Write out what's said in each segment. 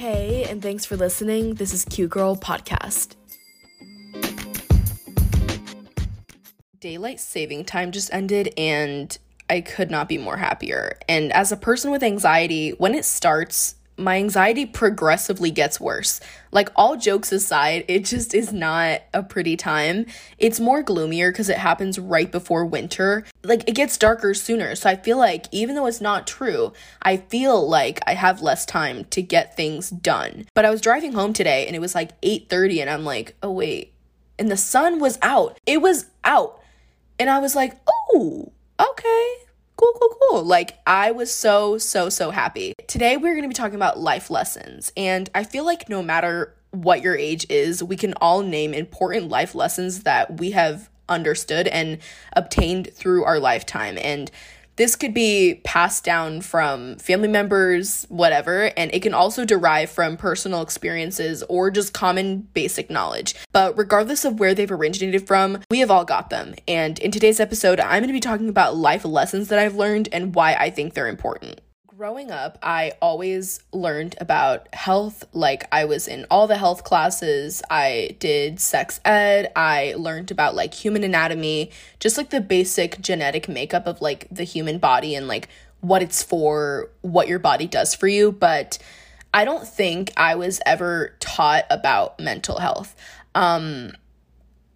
Hey, and thanks for listening. This is Cute Girl Podcast. Daylight saving time just ended, and I could not be more happier. And as a person with anxiety, when it starts, my anxiety progressively gets worse. Like, all jokes aside, it just is not a pretty time. It's more gloomier because it happens right before winter. Like, it gets darker sooner. So I feel like, even though it's not true, I feel like I have less time to get things done. But I was driving home today and it was like 8:30 and I'm like, "Oh wait." And the sun was out. It was out. And I was like, "Oh, okay." Cool, cool, cool. Like, I was so, so, so happy. Today, we're going to be talking about life lessons. And I feel like no matter what your age is, we can all name important life lessons that we have understood and obtained through our lifetime. And this could be passed down from family members, whatever, and it can also derive from personal experiences or just common basic knowledge. But regardless of where they've originated from, we have all got them. And in today's episode, I'm going to be talking about life lessons that I've learned and why I think they're important. Growing up, I always learned about health. Like, I was in all the health classes. I did sex ed. I learned about like human anatomy, just like the basic genetic makeup of like the human body and like what it's for, what your body does for you. But I don't think I was ever taught about mental health. Um,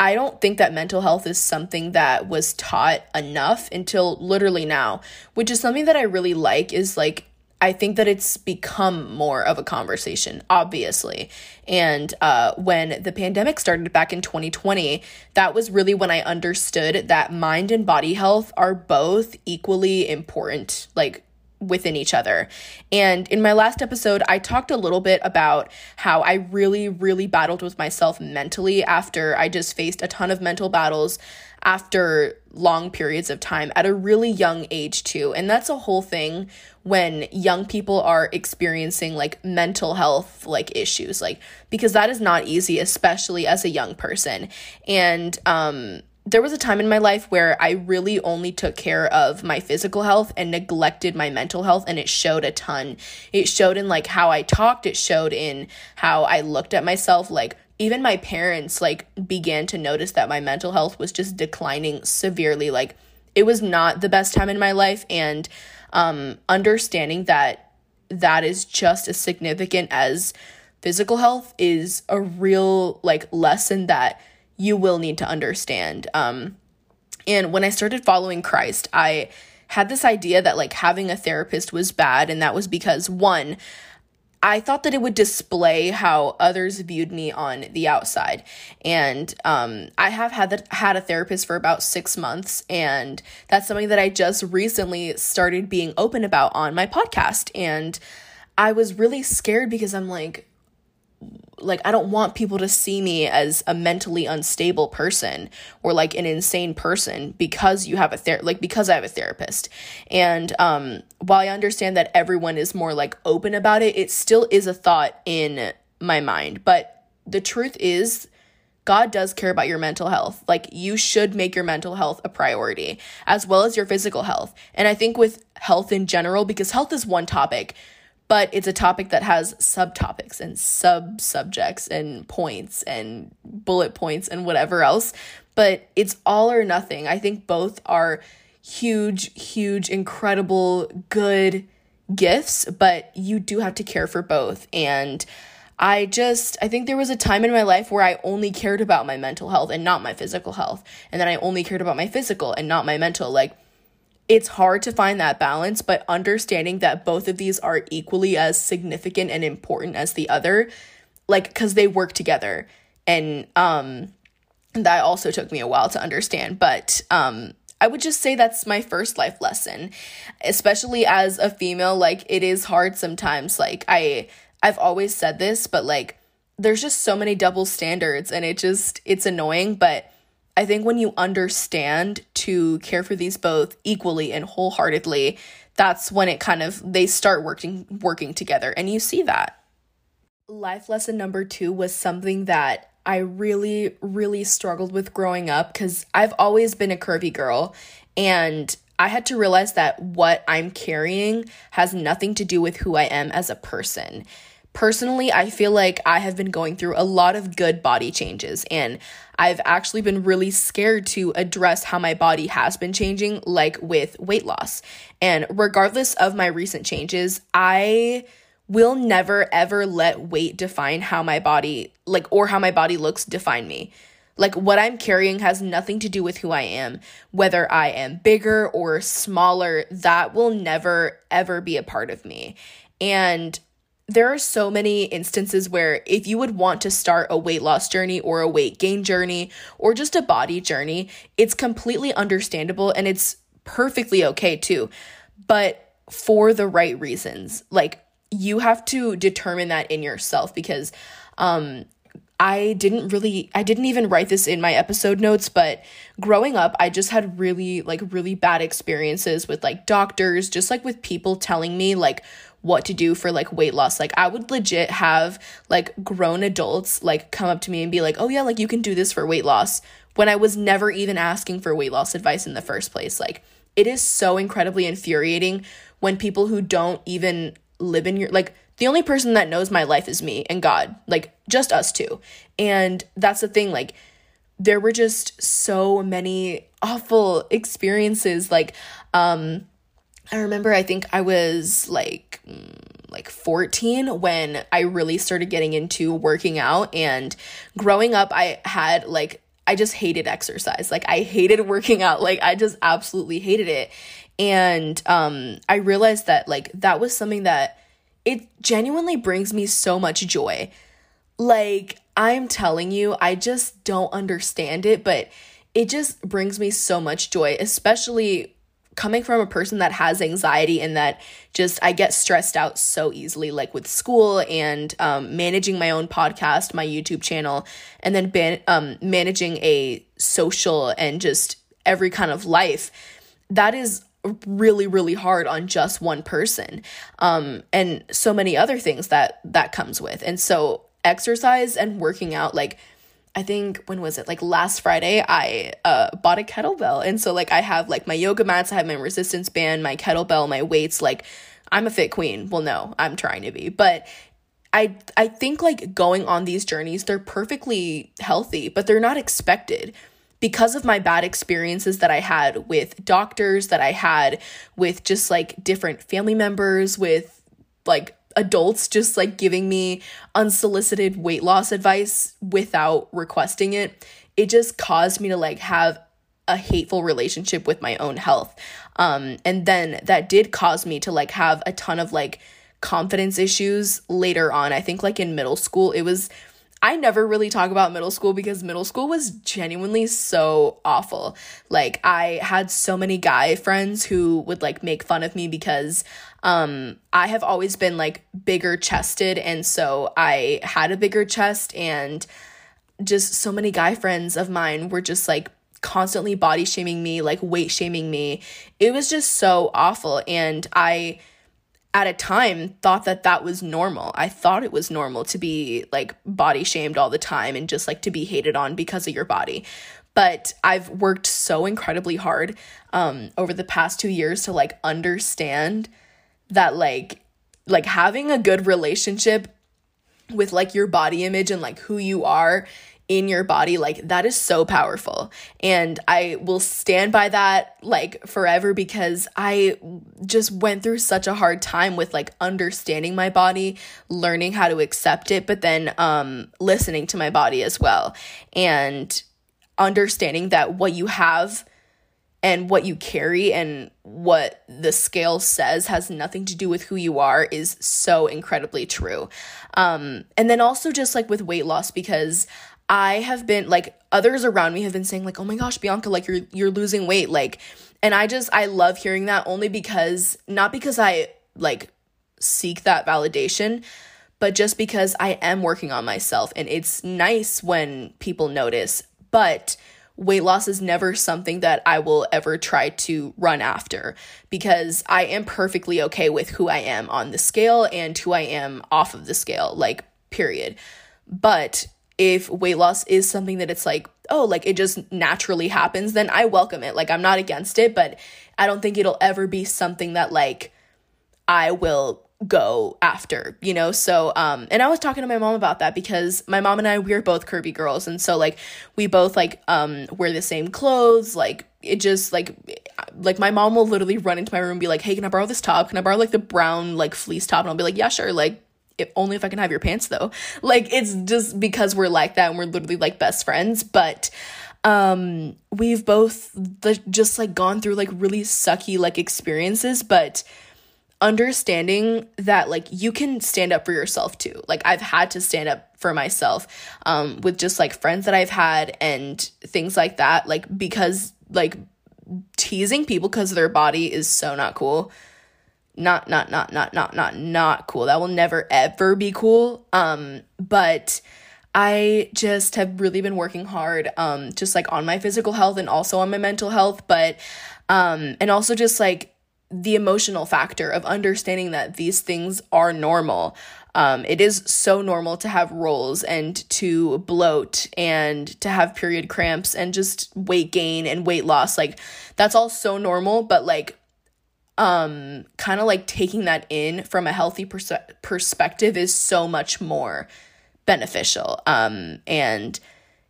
I don't think that mental health is something that was taught enough until literally now, which is something that I really like is like I think that it's become more of a conversation, obviously. And uh, when the pandemic started back in 2020, that was really when I understood that mind and body health are both equally important. Like, within each other. And in my last episode, I talked a little bit about how I really, really battled with myself mentally after I just faced a ton of mental battles after long periods of time at a really young age, too. And that's a whole thing when young people are experiencing like mental health like issues like because that is not easy especially as a young person and um there was a time in my life where I really only took care of my physical health and neglected my mental health and it showed a ton. It showed in like how I talked, it showed in how I looked at myself. Like even my parents like began to notice that my mental health was just declining severely. Like it was not the best time in my life and um understanding that that is just as significant as physical health is a real like lesson that you will need to understand. Um, and when I started following Christ, I had this idea that like having a therapist was bad, and that was because one, I thought that it would display how others viewed me on the outside. And um, I have had that had a therapist for about six months, and that's something that I just recently started being open about on my podcast. And I was really scared because I'm like, like I don't want people to see me as a mentally unstable person or like an insane person because you have a ther- like because I have a therapist. And um while I understand that everyone is more like open about it, it still is a thought in my mind. But the truth is God does care about your mental health. Like, you should make your mental health a priority, as well as your physical health. And I think with health in general, because health is one topic, but it's a topic that has subtopics and sub subjects and points and bullet points and whatever else. But it's all or nothing. I think both are huge, huge, incredible, good gifts, but you do have to care for both. And I just, I think there was a time in my life where I only cared about my mental health and not my physical health. And then I only cared about my physical and not my mental. Like, it's hard to find that balance, but understanding that both of these are equally as significant and important as the other, like, because they work together. And, um, that also took me a while to understand, but, um, I would just say that's my first life lesson, especially as a female. Like, it is hard sometimes. Like, I, I've always said this, but like, there's just so many double standards and it just, it's annoying, but I think when you understand to care for these both equally and wholeheartedly, that's when it kind of they start working working together and you see that. Life lesson number 2 was something that I really really struggled with growing up cuz I've always been a curvy girl and I had to realize that what I'm carrying has nothing to do with who I am as a person personally, I feel like I have been going through a lot of good body changes and I've actually been really scared to address how my body has been changing, like with weight loss. And regardless of my recent changes, I will never ever let weight define how my body, like, or how my body looks define me. Like, what I'm carrying has nothing to do with who I am. Whether I am bigger or smaller, that will never ever be a part of me. And there are so many instances where if you would want to start a weight loss journey or a weight gain journey or just a body journey, it's completely understandable and it's perfectly okay too. But for the right reasons, like you have to determine that in yourself because um I didn't really I didn't even write this in my episode notes, but growing up, I just had really like really bad experiences with like doctors, just like with people telling me like what to do for like weight loss. Like I would legit have like grown adults like come up to me and be like, "Oh yeah, like you can do this for weight loss." When I was never even asking for weight loss advice in the first place. Like it is so incredibly infuriating when people who don't even live in your like the only person that knows my life is me and God, like just us two. And that's the thing, like, there were just so many awful experiences. Like, um, I remember I think I was like, mm, like 14 when I really started getting into working out and growing up I had like I just hated exercise. Like I hated working out. Like I just absolutely hated it. And um I realized that like that was something that it genuinely brings me so much joy. Like, I'm telling you, I just don't understand it, but it just brings me so much joy, especially coming from a person that has anxiety and that just I get stressed out so easily, like with school and um, managing my own podcast, my YouTube channel, and then ban- um, managing a social and just every kind of life. That is really really hard on just one person um and so many other things that that comes with and so exercise and working out like I think when was it? Like last Friday I uh bought a kettlebell. And so like I have like my yoga mats I have my resistance band my kettlebell my weights. Like I'm a fit queen. Well no I'm trying to be. But I I think like going on these journeys they're perfectly healthy but they're not expected. Because of my bad experiences that I had with doctors, that I had with just like different family members, with like adults just like giving me unsolicited weight loss advice without requesting it, it just caused me to like have a hateful relationship with my own health. Um, and then that did cause me to like have a ton of like confidence issues later on. I think like in middle school, it was I never really talk about middle school because middle school was genuinely so awful. Like I had so many guy friends who would like make fun of me because um I have always been like bigger chested and so I had a bigger chest and just so many guy friends of mine were just like constantly body shaming me, like weight shaming me. It was just so awful and I at a time thought that that was normal. I thought it was normal to be like body shamed all the time and just like to be hated on because of your body. But I've worked so incredibly hard um over the past 2 years to like understand that like like having a good relationship with like your body image and like who you are in your body like that is so powerful. And i will stand by that like forever because i just went through such a hard time with like understanding my body learning how to accept it but then um listening to my body as well. And understanding that what you have and what you carry and what the scale says has nothing to do with who you are is so incredibly true. Um, and then also just like with weight loss, because I have been like others around me have been saying like, "Oh my gosh, Bianca, like you're you're losing weight." Like and I just I love hearing that only because not because I like seek that validation, but just because I am working on myself and it's nice when people notice. But weight loss is never something that I will ever try to run after because I am perfectly okay with who I am on the scale and who I am off of the scale, like, period. But if weight loss is something that it's like, oh, like it just naturally happens, then I welcome it. Like I'm not against it, but I don't think it'll ever be something that like I will go after, you know? So, um, and I was talking to my mom about that because my mom and I, we're both curvy girls. And so, like, we both, like, um, wear the same clothes. Like, it just, like, like, my mom will literally run into my room and be like, hey, can I borrow this top? Can I borrow, like, the brown, like, fleece top? And I'll be like, yeah, sure. Like, if, only if I can have your pants, though. Like, it's just because we're like that and we're literally, like, best friends. But, um, we've both the, just, like, gone through, like, really sucky, like, experiences. But, understanding that like you can stand up for yourself too. Like I've had to stand up for myself um with just like friends that I've had and things like that like because like teasing people because their body is so not cool. Not not not not not not not cool. That will never ever be cool. Um but I just have really been working hard um just like on my physical health and also on my mental health but um and also just like the emotional factor of understanding that these things are normal. Um, it is so normal to have rolls and to bloat and to have period cramps and just weight gain and weight loss. Like, that's all so normal, but like, um, kind of like taking that in from a healthy pers- perspective is so much more beneficial. Um, and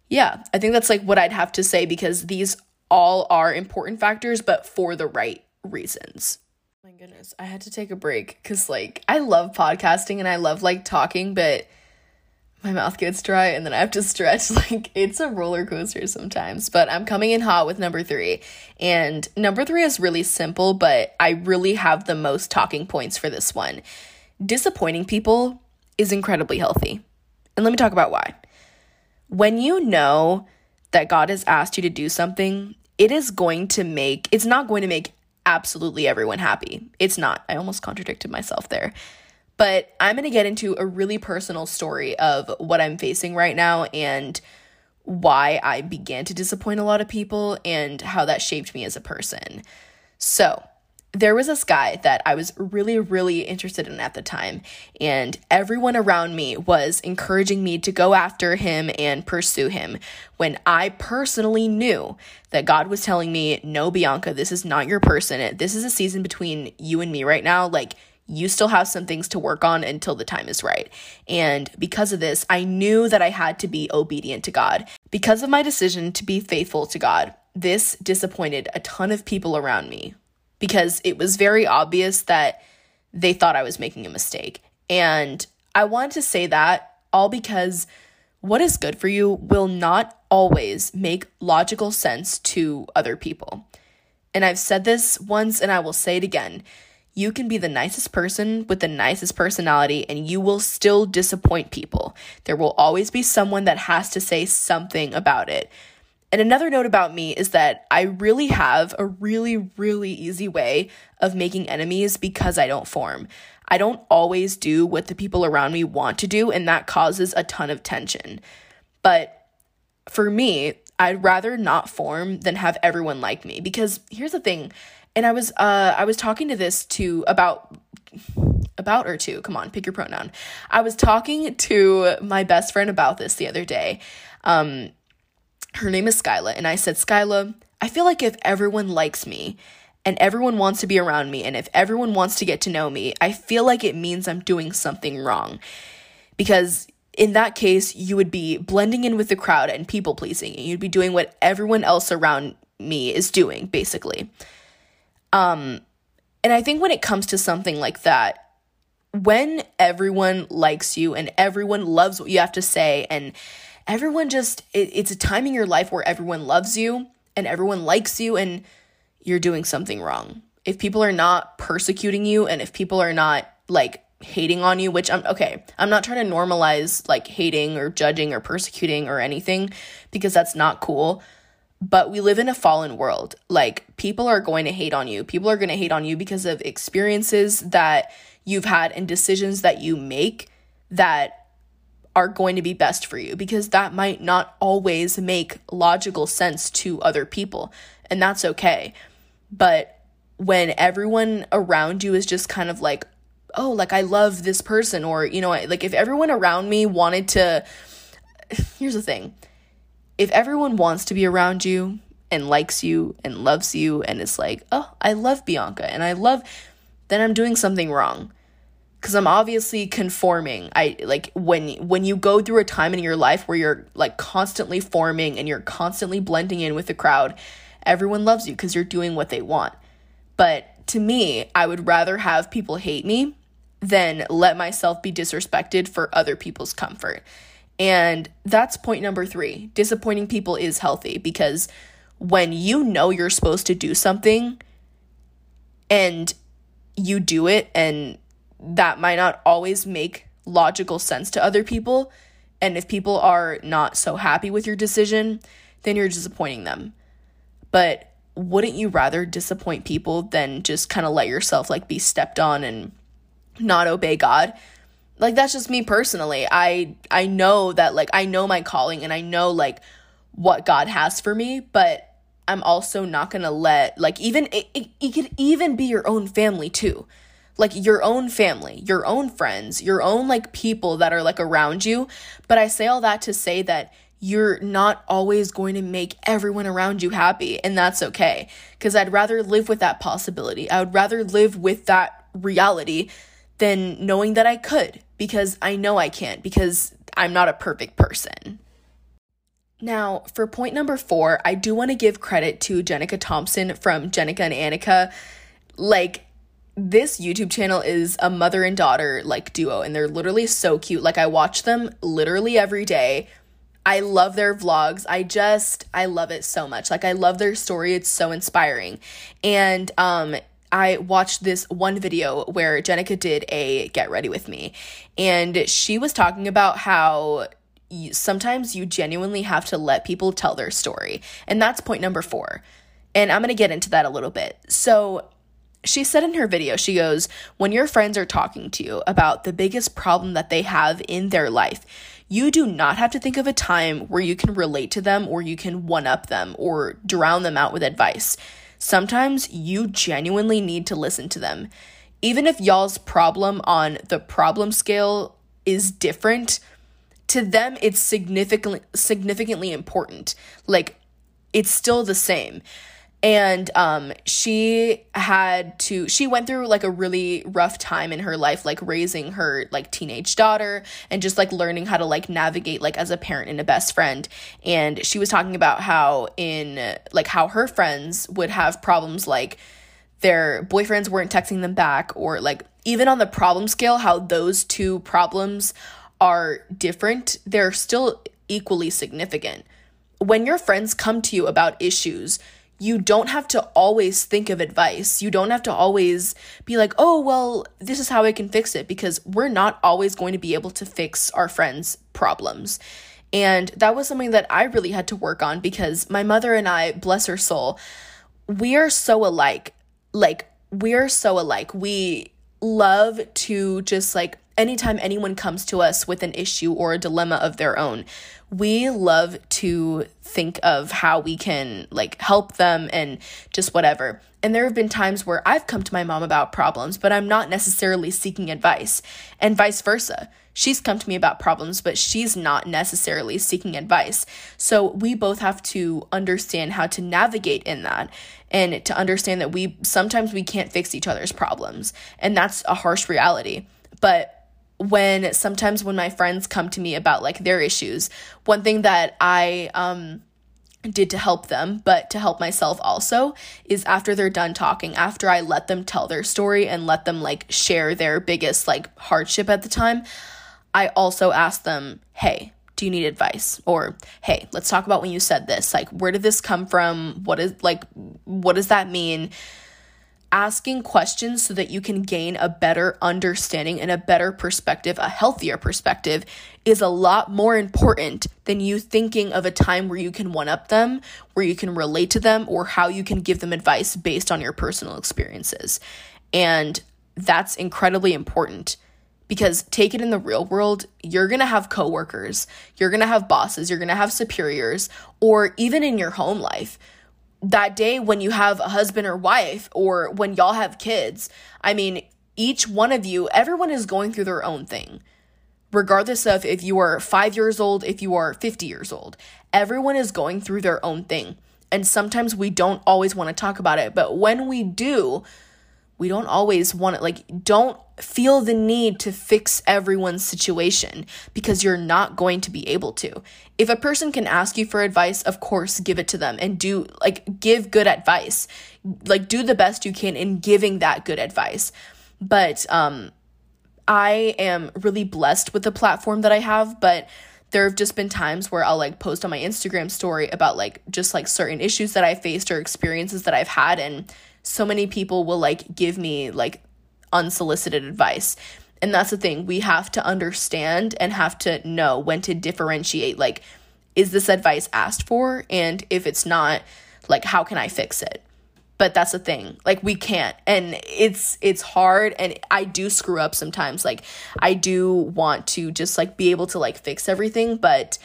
yeah, I think that's like what I'd have to say because these all are important factors, but for the right reasons. My goodness, I had to take a break because, like, I love podcasting and I love, like, talking, but my mouth gets dry and then I have to stretch. Like, it's a roller coaster sometimes. But I'm coming in hot with number three. And number three is really simple, but I really have the most talking points for this one. Disappointing people is incredibly healthy. And let me talk about why. When you know that God has asked you to do something, it is going to make, it's not going to make absolutely everyone happy. It's not. I almost contradicted myself there. But I'm going to get into a really personal story of what I'm facing right now and why I began to disappoint a lot of people and how that shaped me as a person. So, there was this guy that I was really, really interested in at the time, and everyone around me was encouraging me to go after him and pursue him when I personally knew that God was telling me, No, Bianca, this is not your person. This is a season between you and me right now. Like, you still have some things to work on until the time is right. And because of this, I knew that I had to be obedient to God. Because of my decision to be faithful to God, this disappointed a ton of people around me because it was very obvious that they thought I was making a mistake. And I want to say that all because what is good for you will not always make logical sense to other people. And I've said this once and I will say it again. You can be the nicest person with the nicest personality and you will still disappoint people. There will always be someone that has to say something about it. And another note about me is that I really have a really, really easy way of making enemies because I don't form. I don't always do what the people around me want to do, and that causes a ton of tension. But for me, I'd rather not form than have everyone like me because here's the thing. And I was uh I was talking to this to about about or to, come on, pick your pronoun. I was talking to my best friend about this the other day. Um her name is Skyla, and I said, Skyla, I feel like if everyone likes me and everyone wants to be around me and if everyone wants to get to know me, I feel like it means I'm doing something wrong. Because in that case, you would be blending in with the crowd and people pleasing. And you'd be doing what everyone else around me is doing, basically. Um, and I think when it comes to something like that, when everyone likes you and everyone loves what you have to say and everyone just it, it's a time in your life where everyone loves you and everyone likes you and you're doing something wrong. If people are not persecuting you and if people are not like hating on you which i'm okay i'm not trying to normalize like hating or judging or persecuting or anything because that's not cool. But we live in a fallen world. Like people are going to hate on you. People are going to hate on you because of experiences that you've had and decisions that you make that are going to be best for you because that might not always make logical sense to other people, and that's okay. But when everyone around you is just kind of like, oh, like I love this person, or, you know, like if everyone around me wanted to, here's the thing if everyone wants to be around you and likes you and loves you and is like, oh, I love Bianca and I love, then I'm doing something wrong because I'm obviously conforming. I like when when you go through a time in your life where you're like constantly forming and you're constantly blending in with the crowd, everyone loves you because you're doing what they want. But to me, I would rather have people hate me than let myself be disrespected for other people's comfort. And that's point number 3. Disappointing people is healthy because when you know you're supposed to do something and you do it and that might not always make logical sense to other people. And if people are not so happy with your decision, then you're disappointing them. But wouldn't you rather disappoint people than just kind of let yourself like be stepped on and not obey God? Like that's just me personally. I I know that like I know my calling and I know like what God has for me, but I'm also not going to let like even it, it, it could even be your own family too like your own family, your own friends, your own like people that are like around you. But I say all that to say that you're not always going to make everyone around you happy, and that's okay. Because I'd rather live with that possibility. I would rather live with that reality than knowing that I could, because I know I can't, because I'm not a perfect person. Now, for point number four, I do want to give credit to Jenica Thompson from Jenica and Annika. Like, this YouTube channel is a mother and daughter like duo, and they're literally so cute. Like, I watch them literally every day. I love their vlogs. I just, I love it so much. Like, I love their story. It's so inspiring. And, um, I watched this one video where Jenica did a get ready with me, and she was talking about how you, sometimes you genuinely have to let people tell their story. And that's point number four. And I'm going to get into that a little bit. So, she said in her video, she goes, When your friends are talking to you about the biggest problem that they have in their life, you do not have to think of a time where you can relate to them or you can one up them or drown them out with advice. Sometimes you genuinely need to listen to them. Even if y'all's problem on the problem scale is different, to them it's significantly significantly important. Like it's still the same and um she had to she went through like a really rough time in her life like raising her like teenage daughter and just like learning how to like navigate like as a parent and a best friend. And she was talking about how in like how her friends would have problems like their boyfriends weren't texting them back or like even on the problem scale how those two problems are different they're still equally significant. When your friends come to you about issues you don't have to always think of advice. You don't have to always be like, oh, well, this is how I can fix it, because we're not always going to be able to fix our friends' problems. And that was something that I really had to work on because my mother and I, bless her soul, we are so alike. Like, we are so alike. We love to just like anytime anyone comes to us with an issue or a dilemma of their own, we love to think of how we can like help them and just whatever. And there have been times where I've come to my mom about problems, but I'm not necessarily seeking advice, and vice versa. She's come to me about problems, but she's not necessarily seeking advice. So we both have to understand how to navigate in that and to understand that we sometimes we can't fix each other's problems. And that's a harsh reality. But when sometimes when my friends come to me about like their issues, one thing that I um did to help them, but to help myself also, is after they're done talking, after I let them tell their story and let them like share their biggest like hardship at the time, I also ask them, hey, do you need advice? Or, hey, let's talk about when you said this. Like, where did this come from? What is like, what does that mean? Asking questions so that you can gain a better understanding and a better perspective, a healthier perspective, is a lot more important than you thinking of a time where you can one up them, where you can relate to them, or how you can give them advice based on your personal experiences. And that's incredibly important because take it in the real world, you're to have coworkers, you're to have bosses, you're to have superiors, or even in your home life that day when you have a husband or wife or when y'all have kids. I mean, each one of you, everyone is going through their own thing. Regardless of if you are five years old, if you are 50 years old, everyone is going through their own thing. And sometimes we don't always want to talk about it, but when we do, we don't always want it. Like, don't feel the need to fix everyone's situation because you're not going to be able to. If a person can ask you for advice, of course, give it to them and do like give good advice. Like do the best you can in giving that good advice. But um I am really blessed with the platform that I have, but there have just been times where I'll like post on my Instagram story about like just like certain issues that I faced or experiences that I've had and so many people will like give me like unsolicited advice. And that's the thing, we have to understand and have to know when to differentiate like is this advice asked for? And if it's not like how can I fix it? but that's the thing like we can't. And it's it's hard and i do screw up sometimes. Like i do want to just like be able to like fix everything but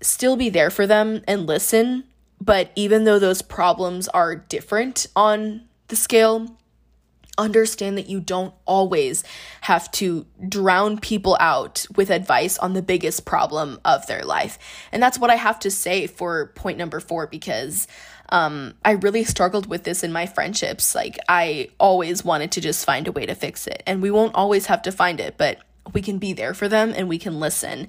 still be there for them and listen. But even though those problems are different on the scale understand that you don't always have to drown people out with advice on the biggest problem of their life. And that's what I have to say for point number 4 because um, I really struggled with this in my friendships. Like, I always wanted to just find a way to fix it. And we won't always have to find it, but we can be there for them and we can listen.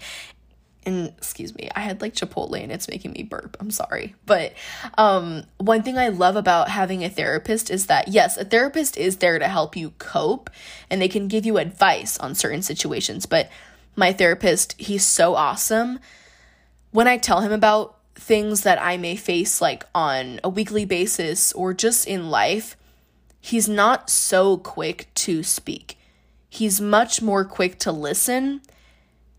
And excuse me, I had like Chipotle and it's making me burp. I'm sorry. But um, one thing I love about having a therapist is that, yes, a therapist is there to help you cope and they can give you advice on certain situations. But my therapist, he's so awesome. When I tell him about things that I may face like on a weekly basis or just in life, he's not so quick to speak. He's much more quick to listen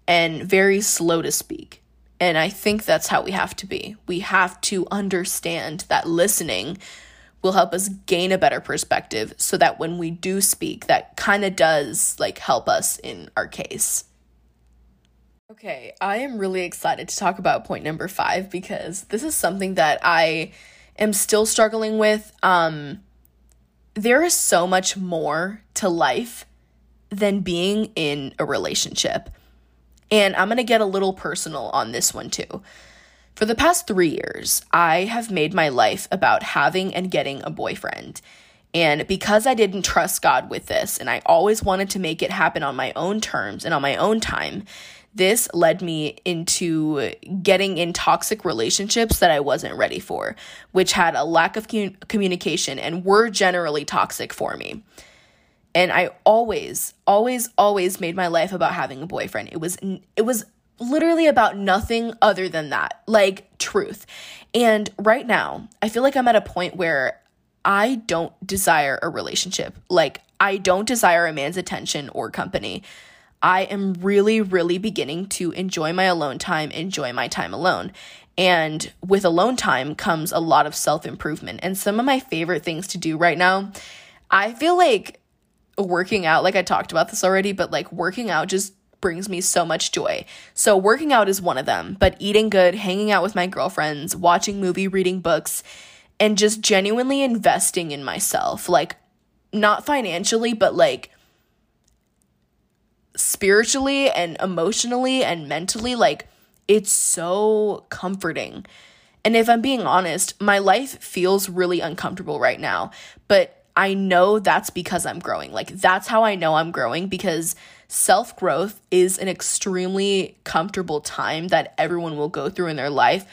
and very slow to speak. And I think that's how we have to be. We have to understand that listening will help us gain a better perspective so that when we do speak, that kind of does like help us in our case. Okay, I am really excited to talk about point number five because this is something that I am still struggling with. Um, there is so much more to life than being in a relationship. And I'm to get a little personal on this one too. For the past three years, I have made my life about having and getting a boyfriend. And because I didn't trust God with this, and I always wanted to make it happen on my own terms and on my own time, this led me into getting in toxic relationships that I wasn't ready for, which had a lack of communication and were generally toxic for me. And I always, always, always made my life about having a boyfriend. It was, it was literally about nothing other than that, like truth. And right now, I feel like I'm at a point where I don't desire a relationship. Like, I don't desire a man's attention or company. I am really, really beginning to enjoy my alone time, enjoy my time alone. And with alone time comes a lot of self improvement. And some of my favorite things to do right now, I feel like working out, like I talked about this already, but like working out just brings me so much joy. So working out is one of them, but eating good, hanging out with my girlfriends, watching movie, reading books, and just genuinely investing in myself. Like not financially, but like spiritually and emotionally and mentally, like it's so comforting. And if I'm being honest, my life feels really uncomfortable right now, but I know that's because I'm growing. Like that's how I know I'm growing because self growth is an extremely comfortable time that everyone will go through in their life,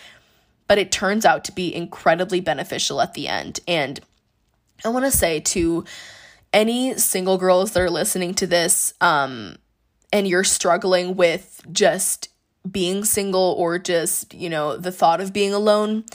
but it turns out to be incredibly beneficial at the end. And I want to say to any single girls that are listening to this, um, and you're struggling with just being single or just, you know, the thought of being alone,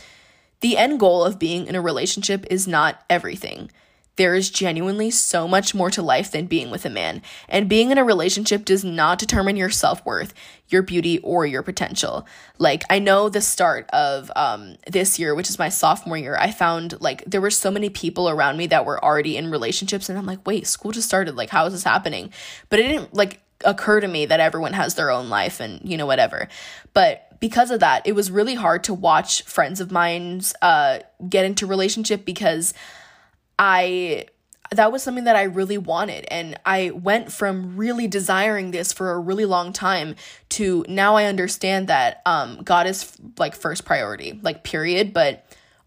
the end goal of being in a relationship is not everything. There is genuinely so much more to life than being with a man. And being in a relationship does not determine your self worth, your beauty, or your potential. Like, I know the start of um, this year, which is my sophomore year, I found like there were so many people around me that were already in relationships. And I'm like, wait, school just started. Like, how is this happening? But it didn't like occur to me that everyone has their own life and you know whatever but because of that it was really hard to watch friends of mine's uh get into relationship because i that was something that i really wanted and i went from really desiring this for a really long time to now i understand that um god is like first priority like period but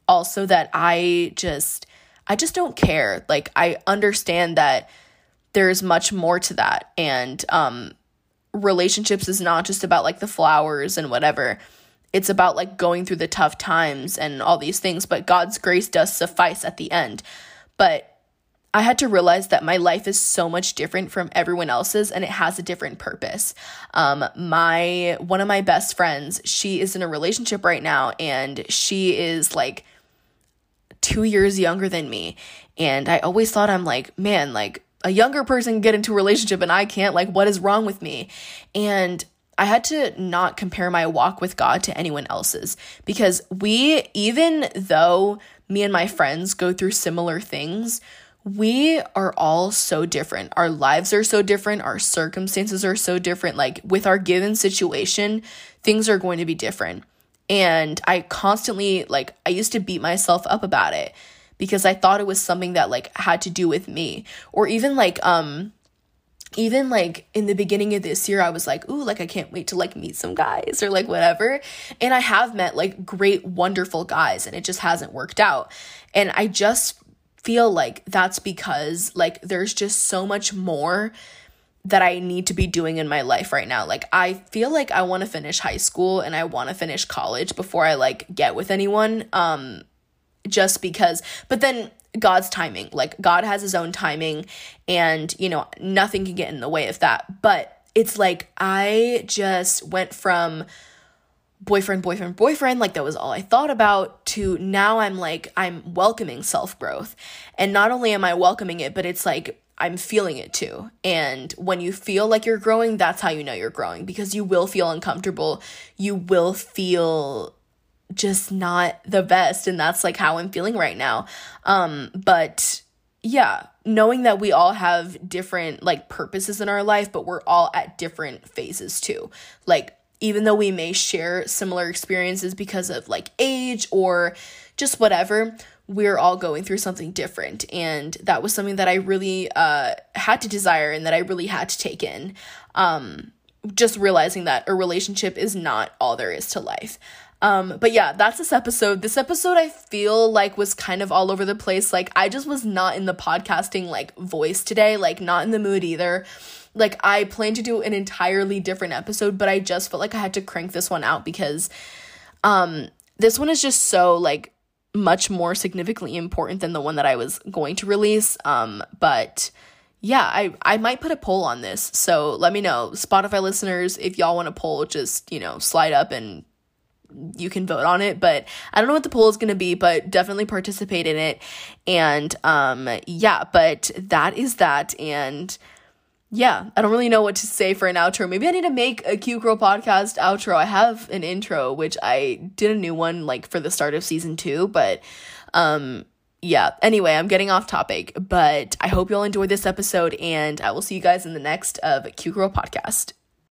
also that i just I just don't care. Like I understand that there's much more to that and um relationships is not just about like the flowers and whatever. It's about like going through the tough times and all these things, but God's grace does suffice at the end. But I had to realize that my life is so much different from everyone else's and it has a different purpose. Um, my one of my best friends, she is in a relationship right now and she is like two years younger than me. And I always thought I'm like, man, like a younger person get into a relationship and I can't, like, what is wrong with me? And I had to not compare my walk with God to anyone else's because we, even though me and my friends go through similar things, we are all so different. Our lives are so different. Our circumstances are so different. Like with our given situation, things are going to be different. And I constantly, like, I used to beat myself up about it because I thought it was something that like had to do with me. Or even like um even like in the beginning of this year, I was like, ooh, like I can't wait to like meet some guys or like whatever. And I have met like great, wonderful guys, and it just hasn't worked out. And I just feel like that's because like there's just so much more that I need to be doing in my life right now. Like I feel like I want to finish high school and I want to finish college before I like get with anyone. Um just because but then God's timing. Like God has his own timing and you know, nothing can get in the way of that. But it's like I just went from boyfriend boyfriend boyfriend like that was all I thought about to now I'm like I'm welcoming self-growth. And not only am I welcoming it, but it's like I'm feeling it too. And when you feel like you're growing, that's how you know you're growing because you will feel uncomfortable. You will feel just not the best and that's like how I'm feeling right now. Um but yeah, knowing that we all have different like purposes in our life, but we're all at different phases too. Like even though we may share similar experiences because of like age or just whatever, we're all going through something different and that was something that I really uh had to desire and that I really had to take in. Um just realizing that a relationship is not all there is to life. Um, but yeah, that's this episode. This episode I feel like was kind of all over the place. Like I just was not in the podcasting like voice today, like not in the mood either. Like I plan to do an entirely different episode, but I just felt like I had to crank this one out because um this one is just so like much more significantly important than the one that I was going to release. Um, but yeah, I, I might put a poll on this. So let me know. Spotify listeners, if y'all want a poll, just, you know, slide up and you can vote on it but i don't know what the poll is going to be but definitely participate in it. And um yeah but that is that. And yeah i don't really know what to say for an outro. Maybe i need to make a cute girl podcast outro. I have an intro which i did a new one like for the start of season two but um yeah. Anyway i'm getting off topic but i hope you all enjoyed this episode and i will see you guys in the next of cute girl podcast